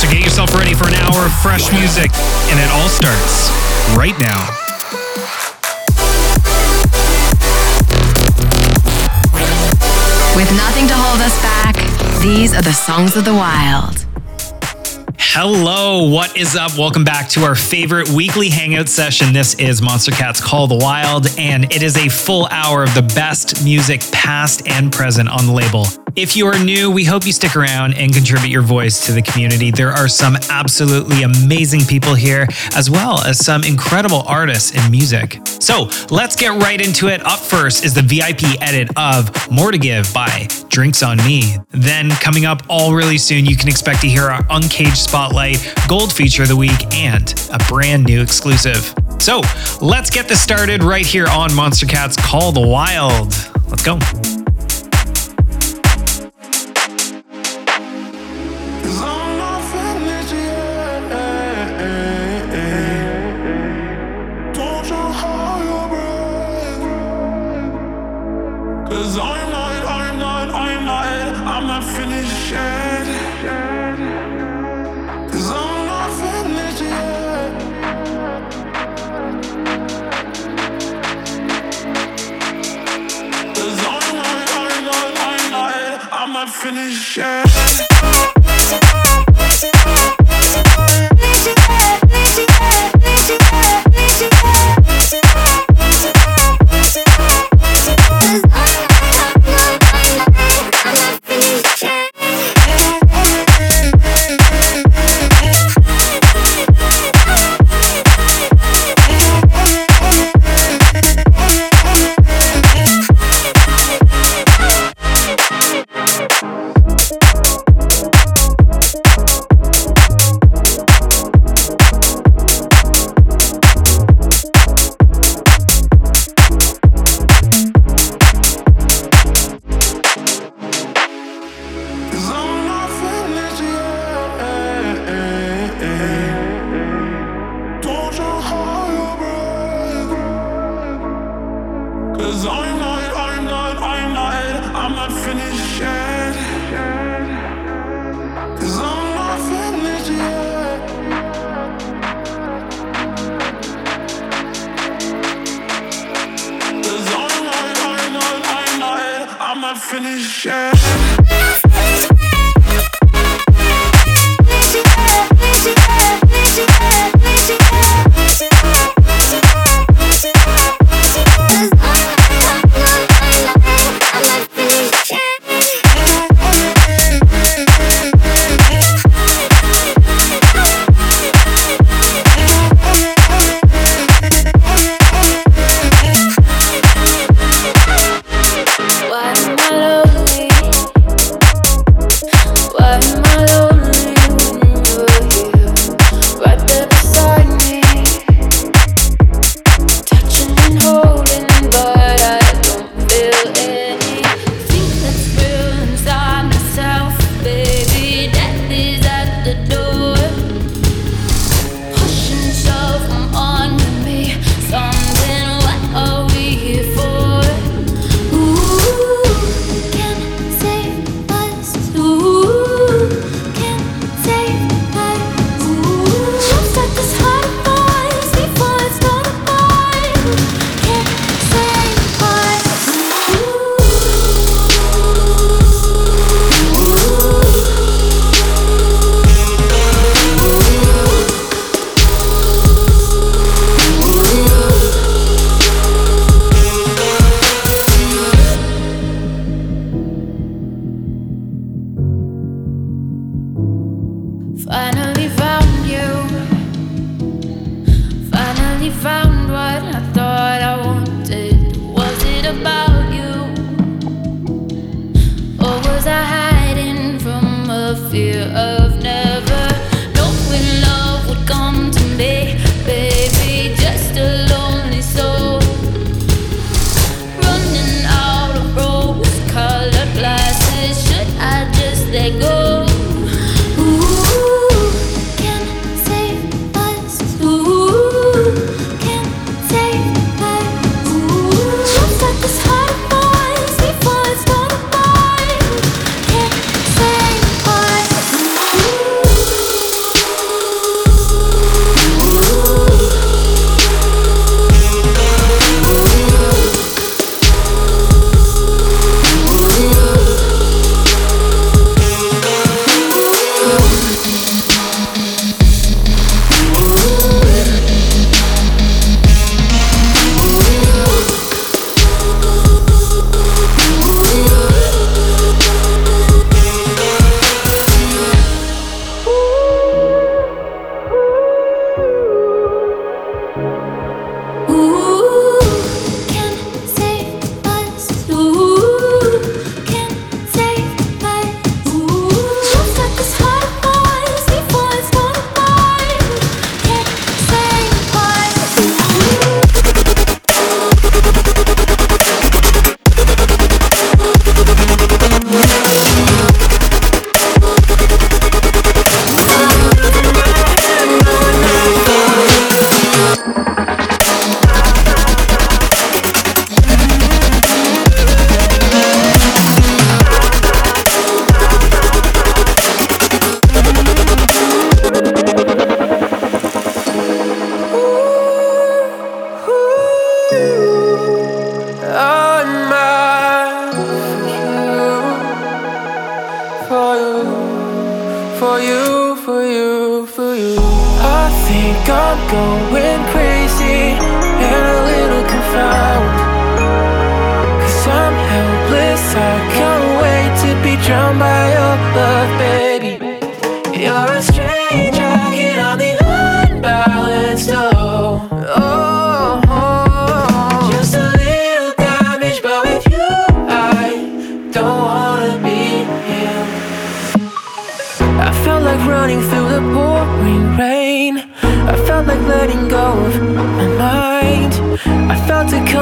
So get yourself ready for an hour of fresh music, and it all starts right now. With nothing to hold us back, these are the songs of the wild. Hello, what is up? Welcome back to our favorite weekly hangout session. This is Monstercat's Call the Wild, and it is a full hour of the best music, past and present, on the label. If you are new, we hope you stick around and contribute your voice to the community. There are some absolutely amazing people here, as well as some incredible artists in music. So let's get right into it. Up first is the VIP edit of More to Give by Drinks on Me. Then, coming up all really soon, you can expect to hear our Uncaged Spotlight, Gold Feature of the Week, and a brand new exclusive. So let's get this started right here on Monstercat's Call the Wild. Let's go. Finish yet.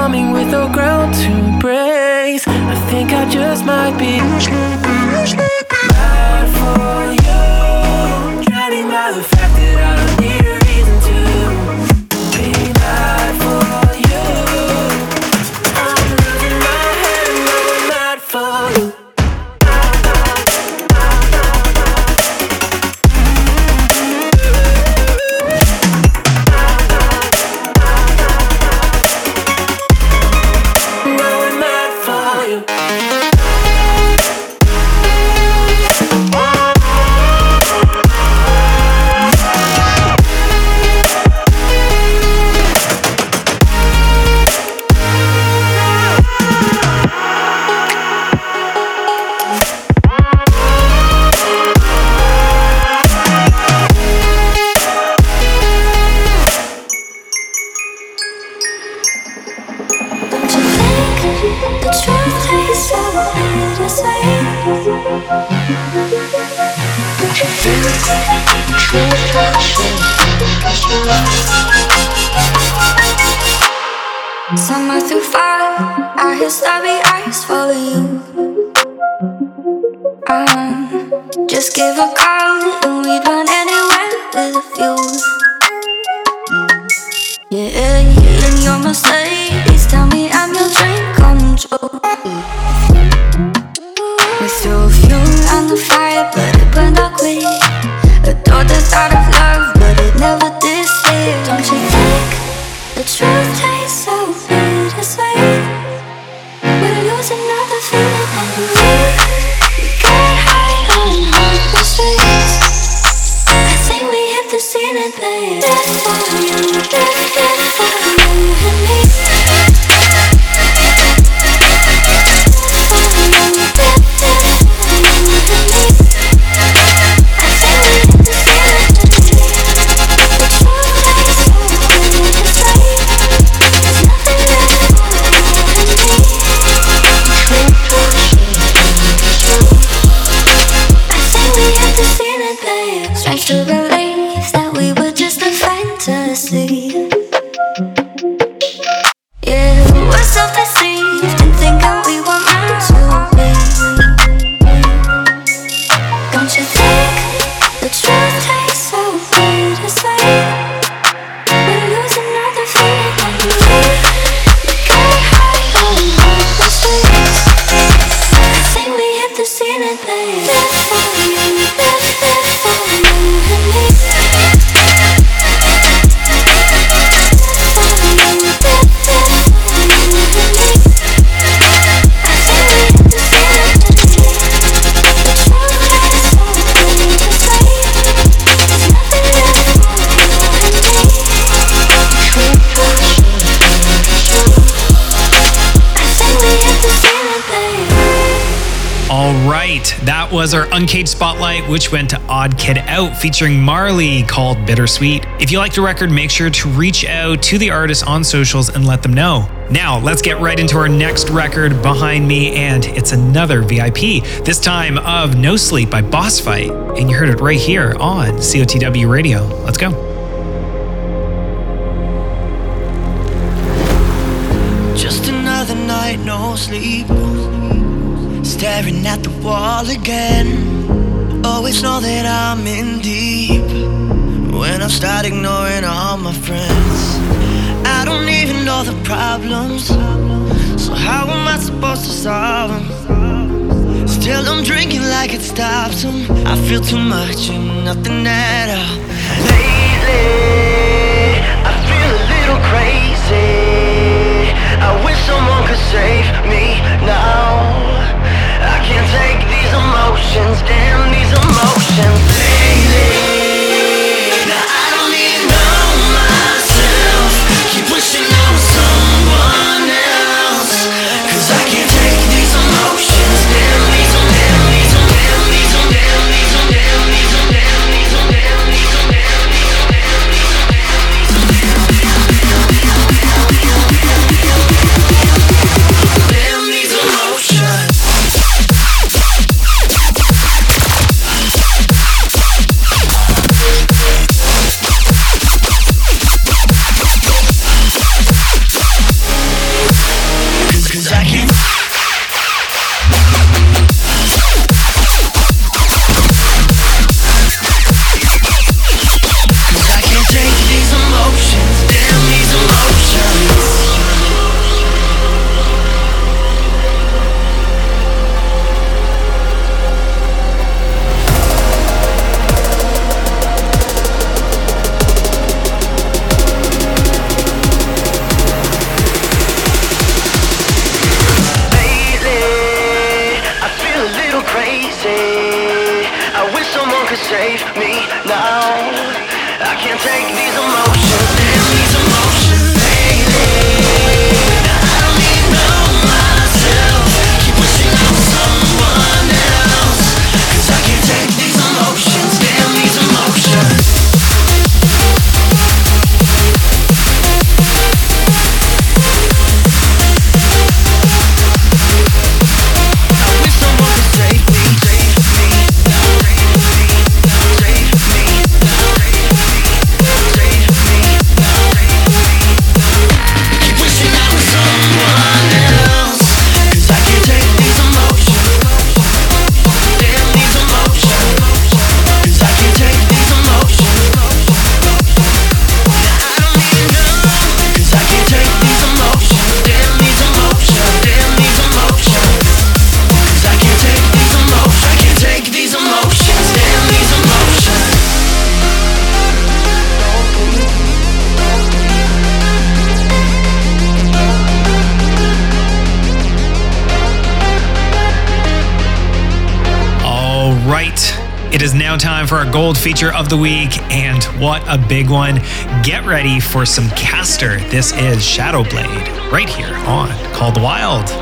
Coming with no ground to embrace. I think I just might be ceiling, babe. Death for you, for was our Uncaged Spotlight, which went to OddKidOut featuring Marlhy called Bittersweet. If you like the record, make sure to reach out to the artist on socials and let them know. Now, let's get right into our next record behind me, and it's another VIP, this time of No Sleep by Bossfight. And you heard it right here on COTW Radio. Let's go. Staring at the wall again. Always know that I'm in deep. When I start ignoring all my friends, I don't even know the problems. So, how am I supposed to solve them? Still, I'm drinking like it stops them. I feel too much and nothing at all. Lately, I feel a little crazy. I wish someone could save me now. Emotions, damn these emotions. Lately, Gold feature of the week, and what a big one. Get ready for some Caster. This is Shadowblade right here on Call the Wild.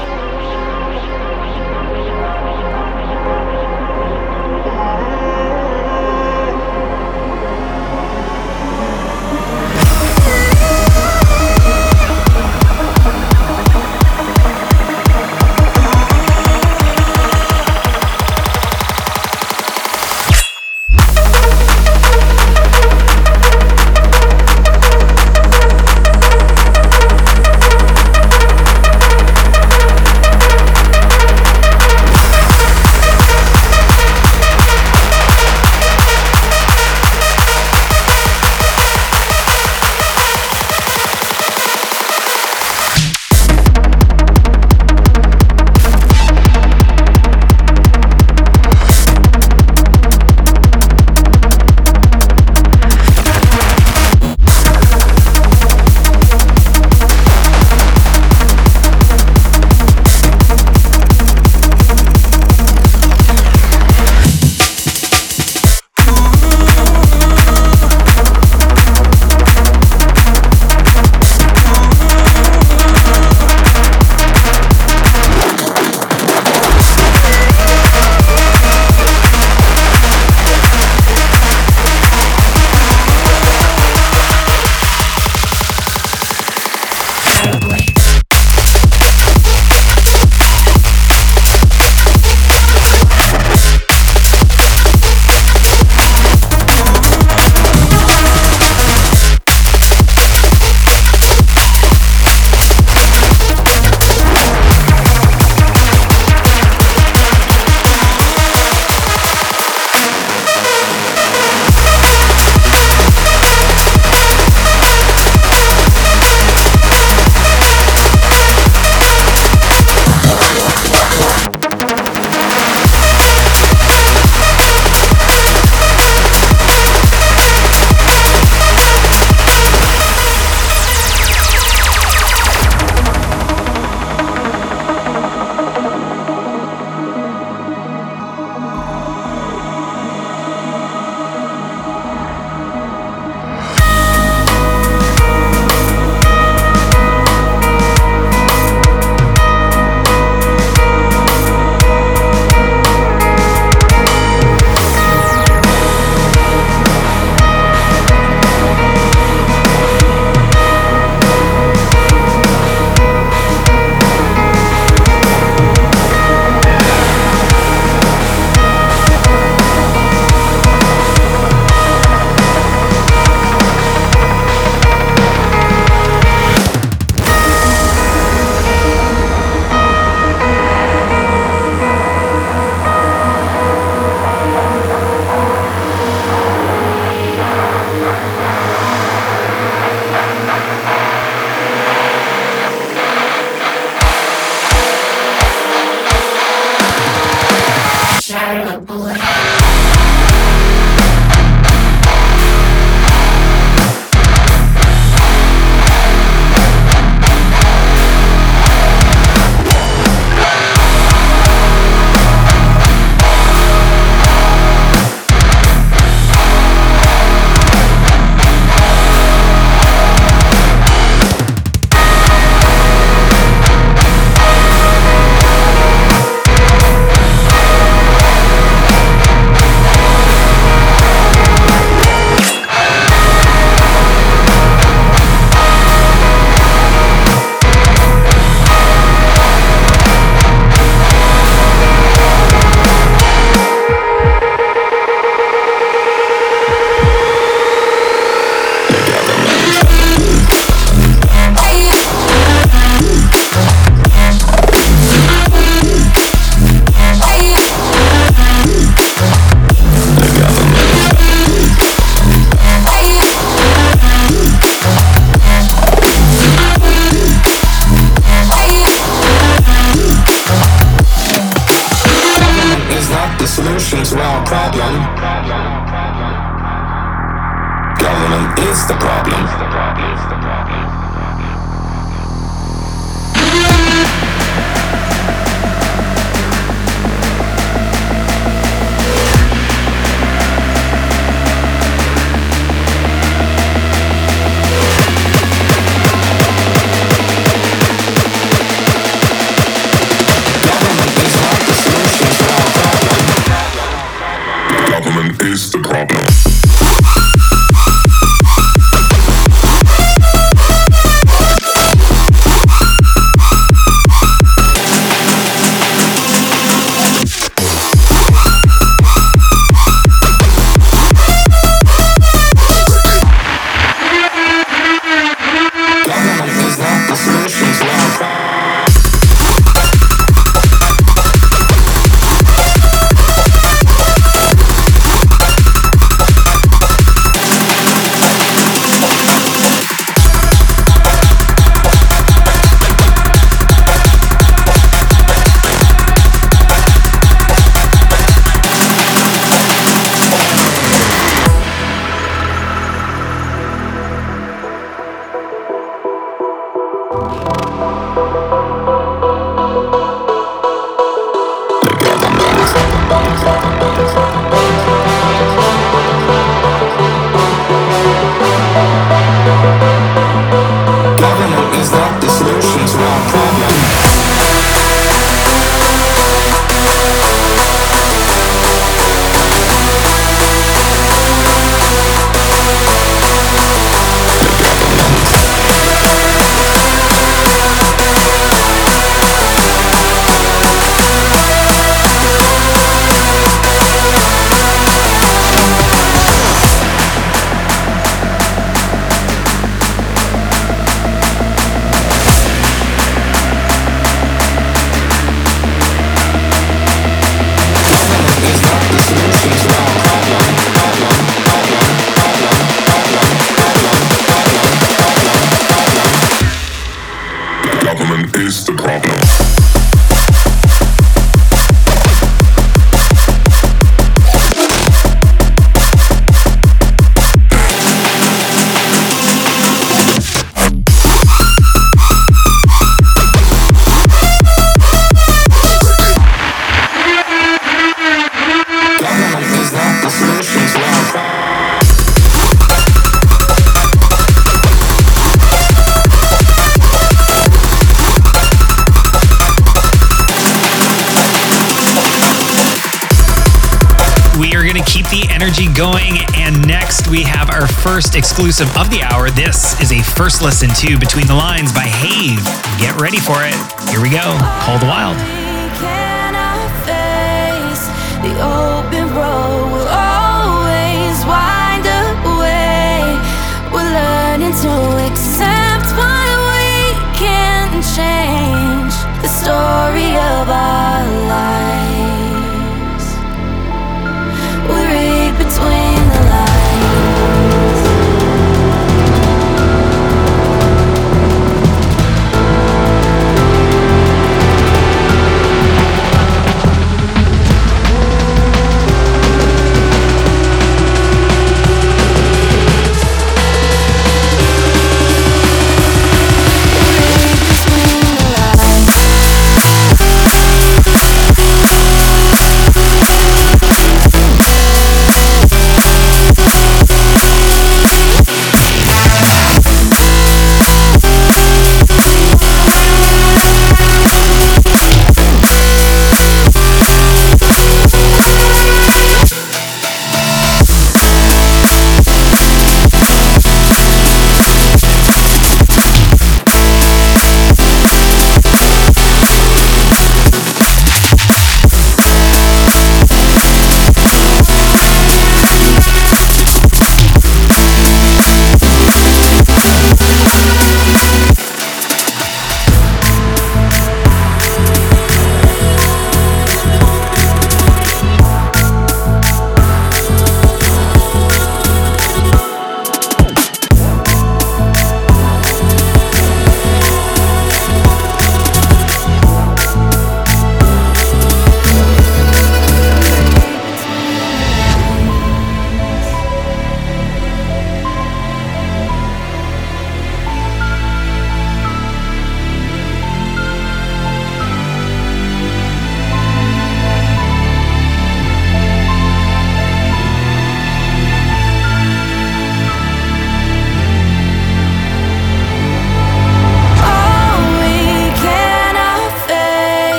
The problem. First exclusive of the hour. This is a first listen to Between the Lines by hayve. Get ready for it. Here we go. Call the Wild.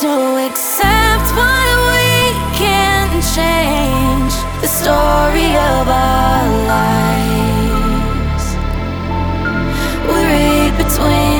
To accept what we can change the story of our lives. We read between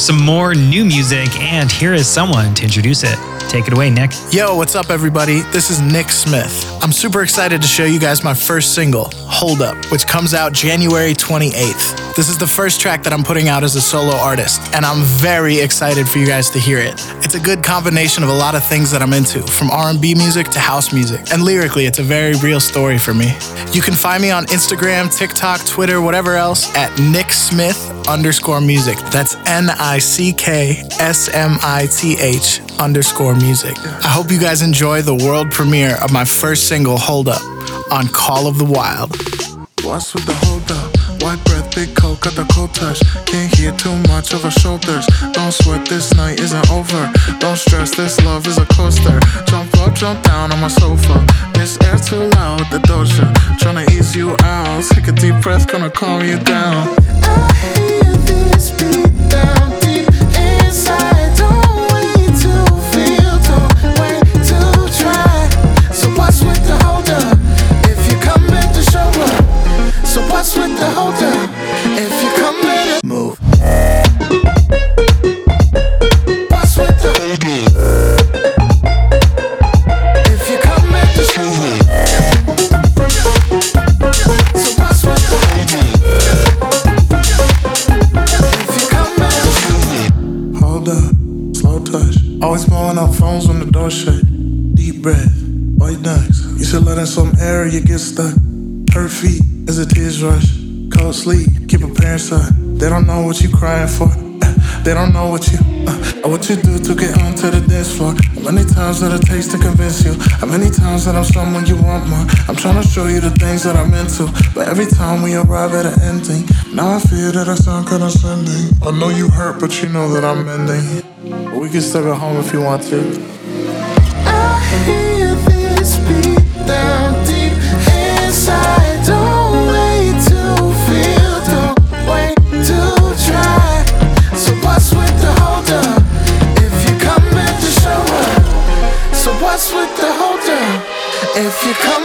some more new music, and here is someone to introduce it. Take it away, Nick. Yo, what's up, everybody? This is Nick Smith. I'm super excited to show you guys my first single, Hold Up, which comes out January 28th. This is the first track that I'm putting out as a solo artist, and I'm very excited for you guys to hear it. It's a good combination of a lot of things that I'm into, from R&B music to house music. And lyrically, it's a very real story for me. You can find me on Instagram, TikTok, Twitter, whatever else at Nick Smith underscore music. That's N I C K S M I T H underscore music. I hope you guys enjoy the world premiere of my first single, Hold Up, on Call of the Wild. What's with the hold up? White breath, big coat, got the cold touch. Can't hear too much over shoulders. Don't sweat, this night isn't over. Don't stress, this love is a coaster. Jump up, jump down on my sofa. This air too loud, the doja. Tryna ease you out. Take a deep breath, gonna calm you down. I hear this beat down deep inside. What's with the hold up? If you come in move. Always blowing up phones when the door shut. Deep breath, white ducks. You should let in some air, you get stuck. Hurt feet as the tears rush. Cold sleep, keep a parents up. They don't know what you crying for. They don't know what you, uh, what you do to get onto the dance floor. How many times that it takes to convince you? How many times that I'm someone you want more? I'm trying to show you the things that I'm into, but every time we arrive at an ending, now I fear that I sound condescending. I know you hurt, but you know that I'm mending. We can still at home if you want to. I hear this beat down you come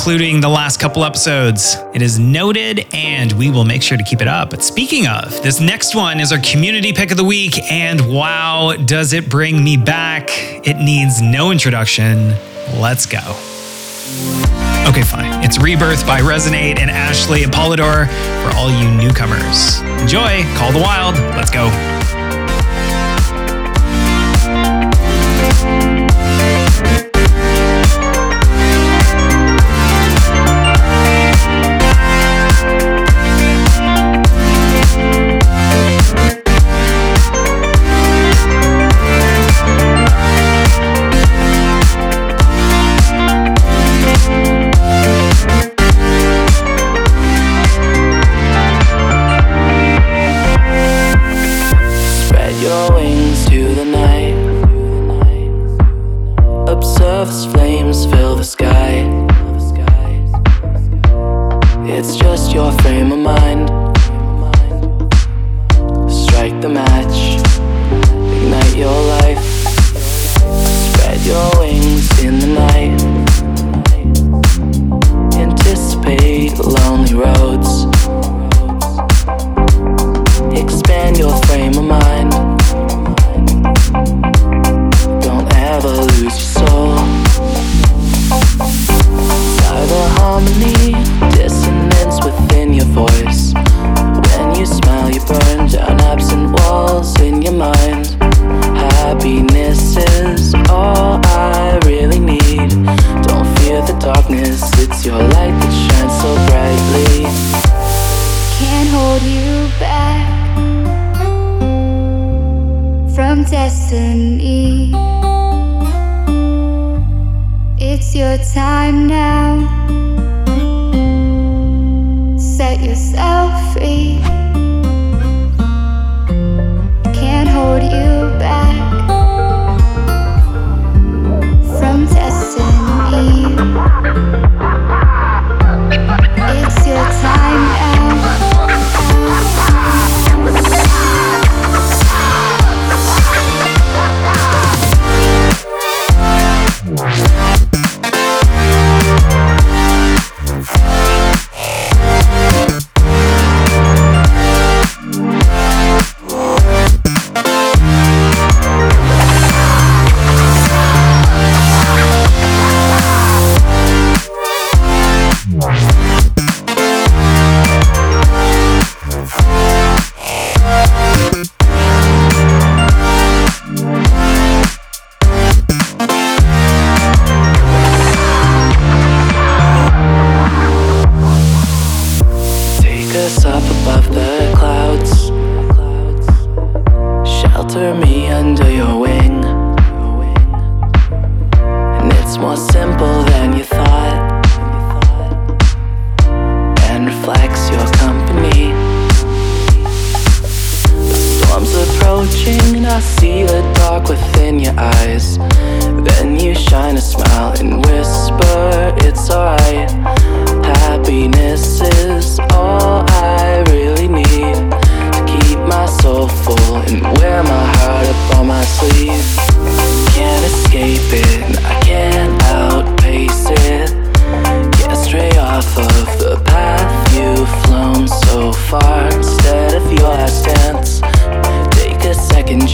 including the last couple episodes. It is noted and we will make sure to keep it up. But speaking of, this next one is our community pick of the week. And wow, does it bring me back? It needs no introduction. Let's go. Okay, fine. It's Rebirth by Rezonate and Ashley Apollodor for all you newcomers. Enjoy, Call the Wild. Let's go. time now.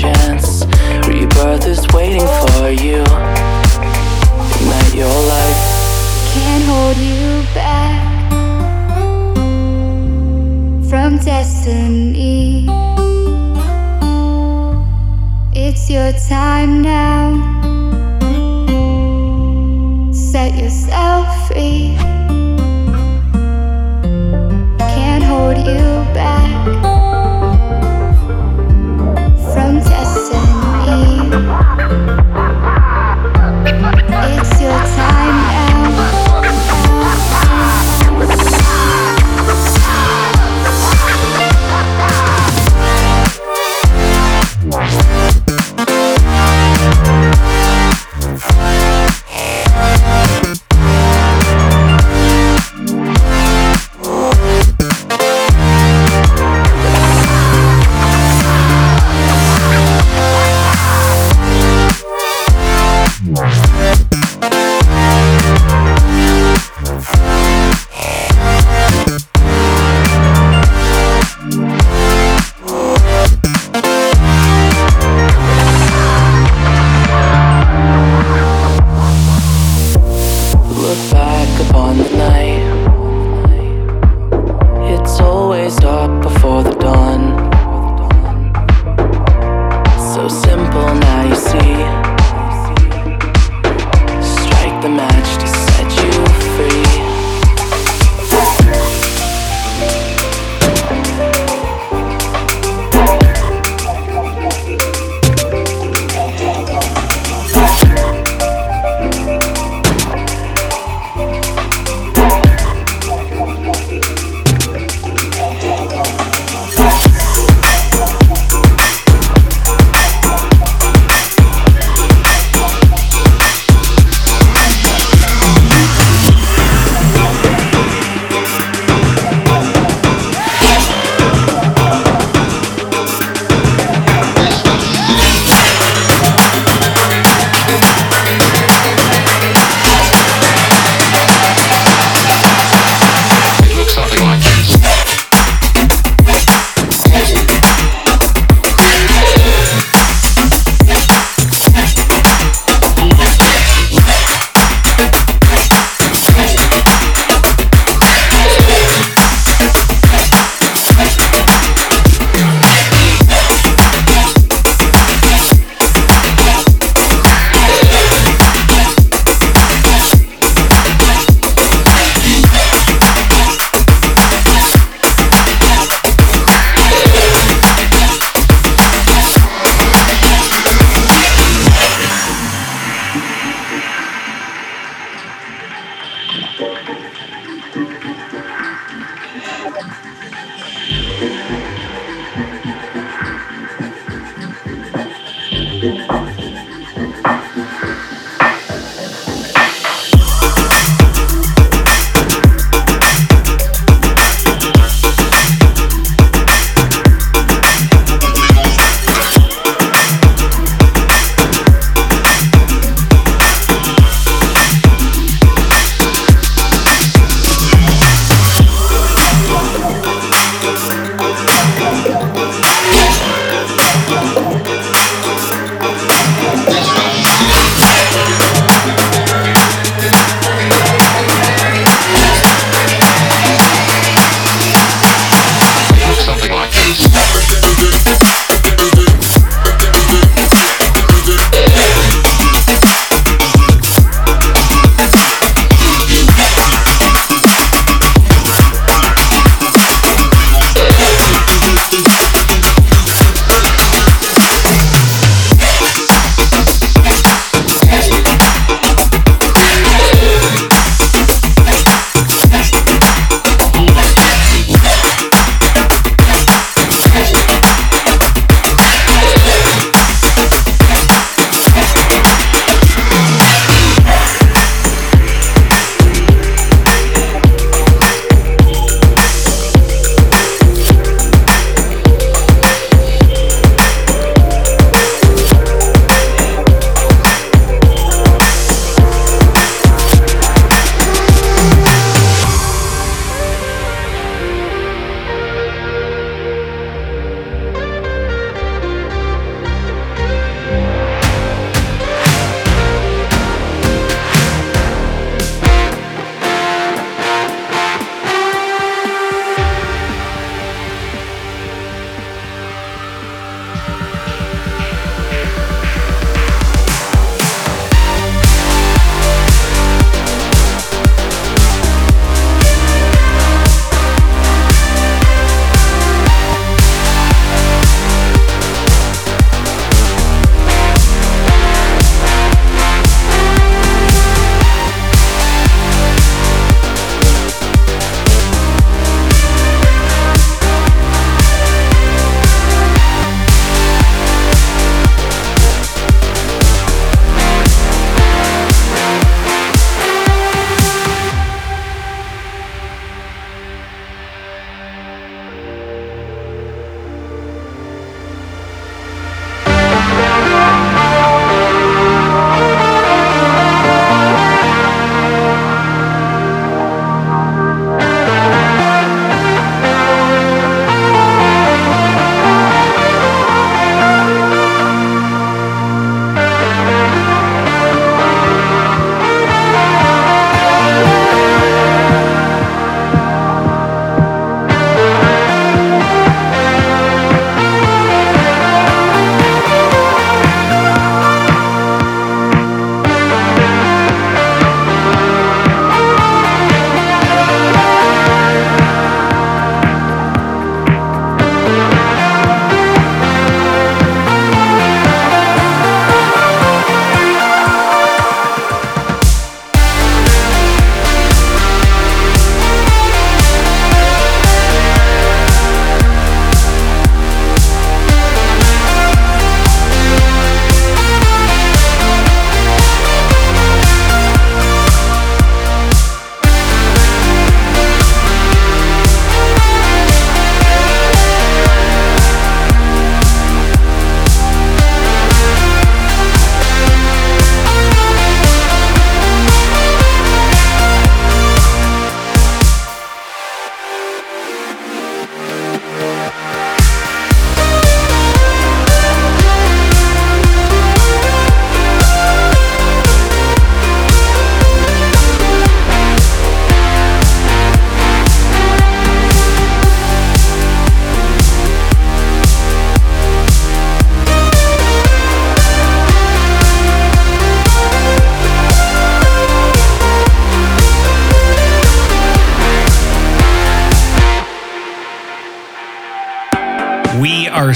chance. Rebirth is waiting for you. Ignite your life. Can't hold you back from destiny. It's your time now. Set yourself free. Can't hold you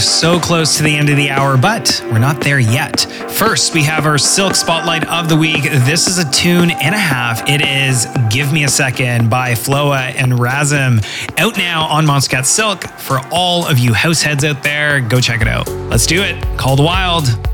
so close to the end of the hour, but we're not there yet. First, we have our Silk Spotlight of the Week. This is a tune and a half. It is Give Me a Second by Fløa and Ra5im. Out now on Monstercat Silk. For all of you house heads out there, go check it out. Let's do it. Call the Wild.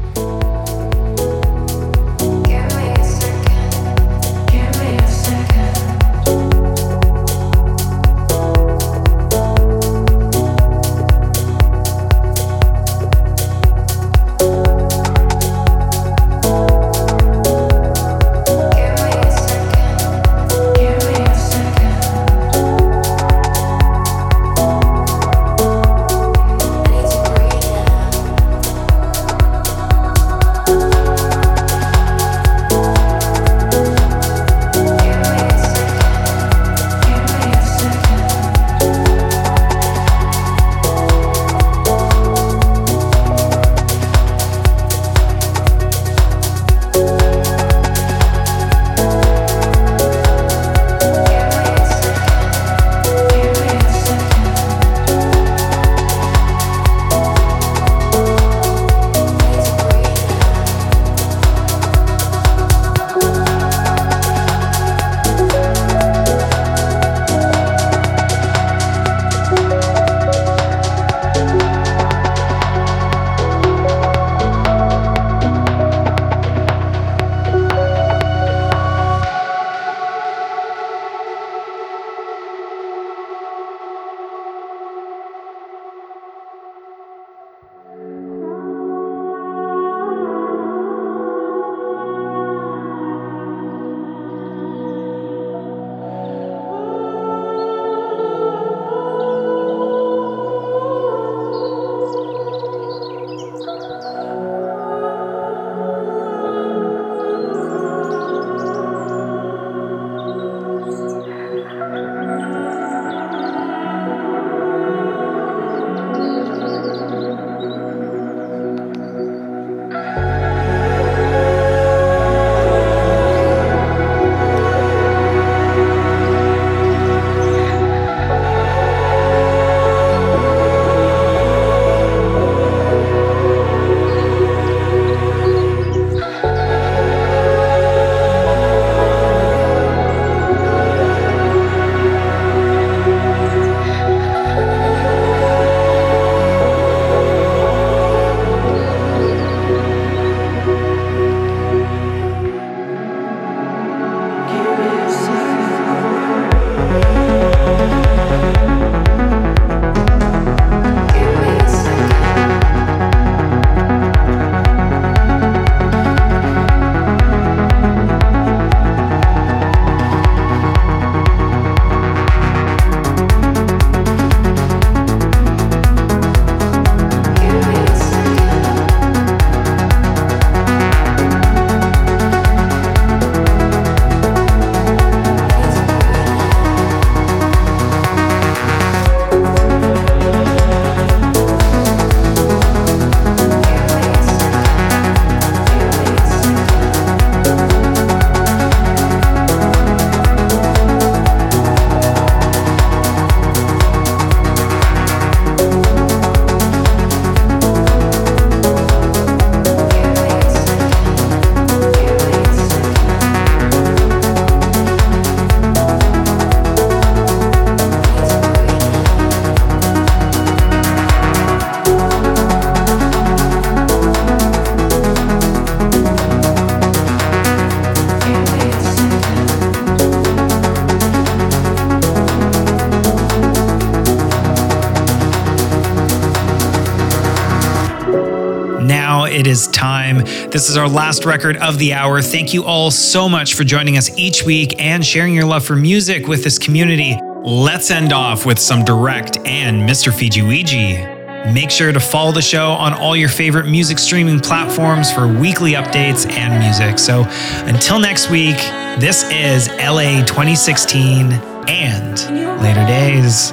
This is our last record of the hour. Thank you all so much for joining us each week and sharing your love for music with this community. Let's end off with some Direct and Mr. FijiWiji. Make sure to follow the show on all your favorite music streaming platforms for weekly updates and music. So until next week, this is LA 2016 and later days.